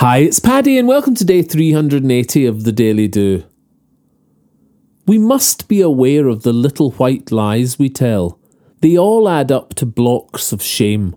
Hi, it's Paddy, and welcome to day 380 of the Daily Do. We must be aware of the little white lies we tell. They all add up to blocks of shame.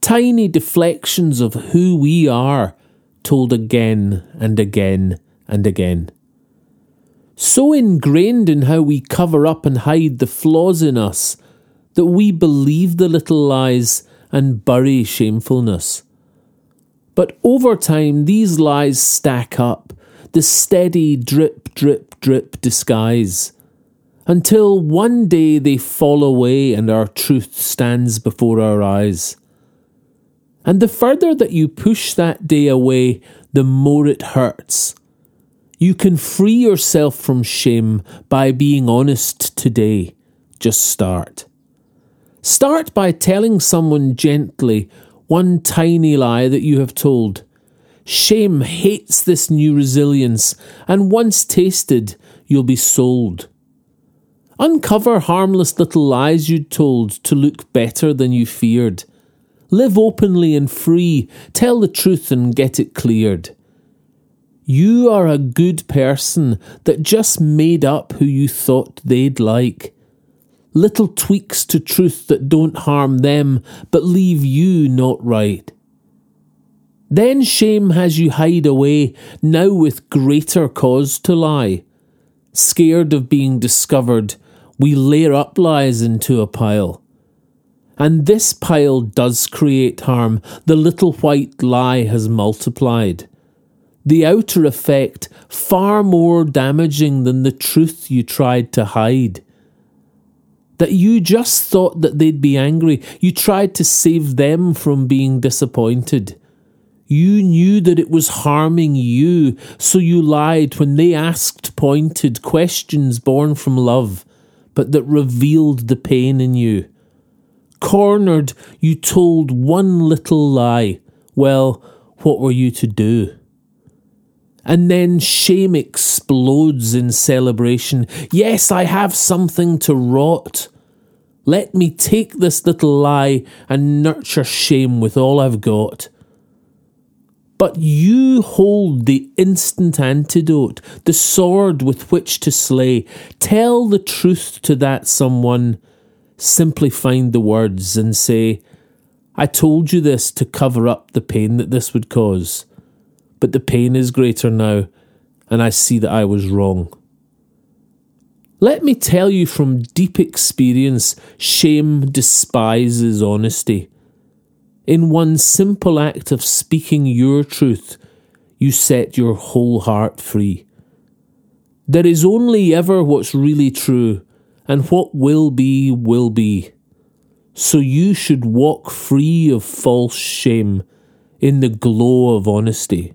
Tiny deflections of who we are, told again and again and again. So ingrained in how we cover up and hide the flaws in us that we believe the little lies and bury shamefulness. But over time, these lies stack up, the steady drip, drip, drip disguise, until one day they fall away and our truth stands before our eyes. And the further that you push that day away, the more it hurts. You can free yourself from shame by being honest today. Just start. Start by telling someone gently one tiny lie that you have told. Shame hates this new resilience, and once tasted, you'll be sold. Uncover harmless little lies you'd told to look better than you feared. Live openly and free, tell the truth and get it cleared. You are a good person that just made up who you thought they'd like little tweaks to truth that don't harm them but leave you not right. Then shame has you hide away, now with greater cause to lie. Scared of being discovered, we layer up lies into a pile. And this pile does create harm, the little white lie has multiplied. The outer effect far more damaging than the truth you tried to hide that you just thought that they'd be angry. You tried to save them from being disappointed. You knew that it was harming you, so you lied when they asked pointed questions born from love, but that revealed the pain in you. Cornered, you told one little lie. Well, what were you to do? And then shame explodes in celebration. Yes, I have something to rot. Let me take this little lie and nurture shame with all I've got. But you hold the instant antidote, the sword with which to slay. Tell the truth to that someone. Simply find the words and say, I told you this to cover up the pain that this would cause. But the pain is greater now, and I see that I was wrong. Let me tell you from deep experience shame despises honesty. In one simple act of speaking your truth, you set your whole heart free. There is only ever what's really true, and what will be, will be. So you should walk free of false shame in the glow of honesty.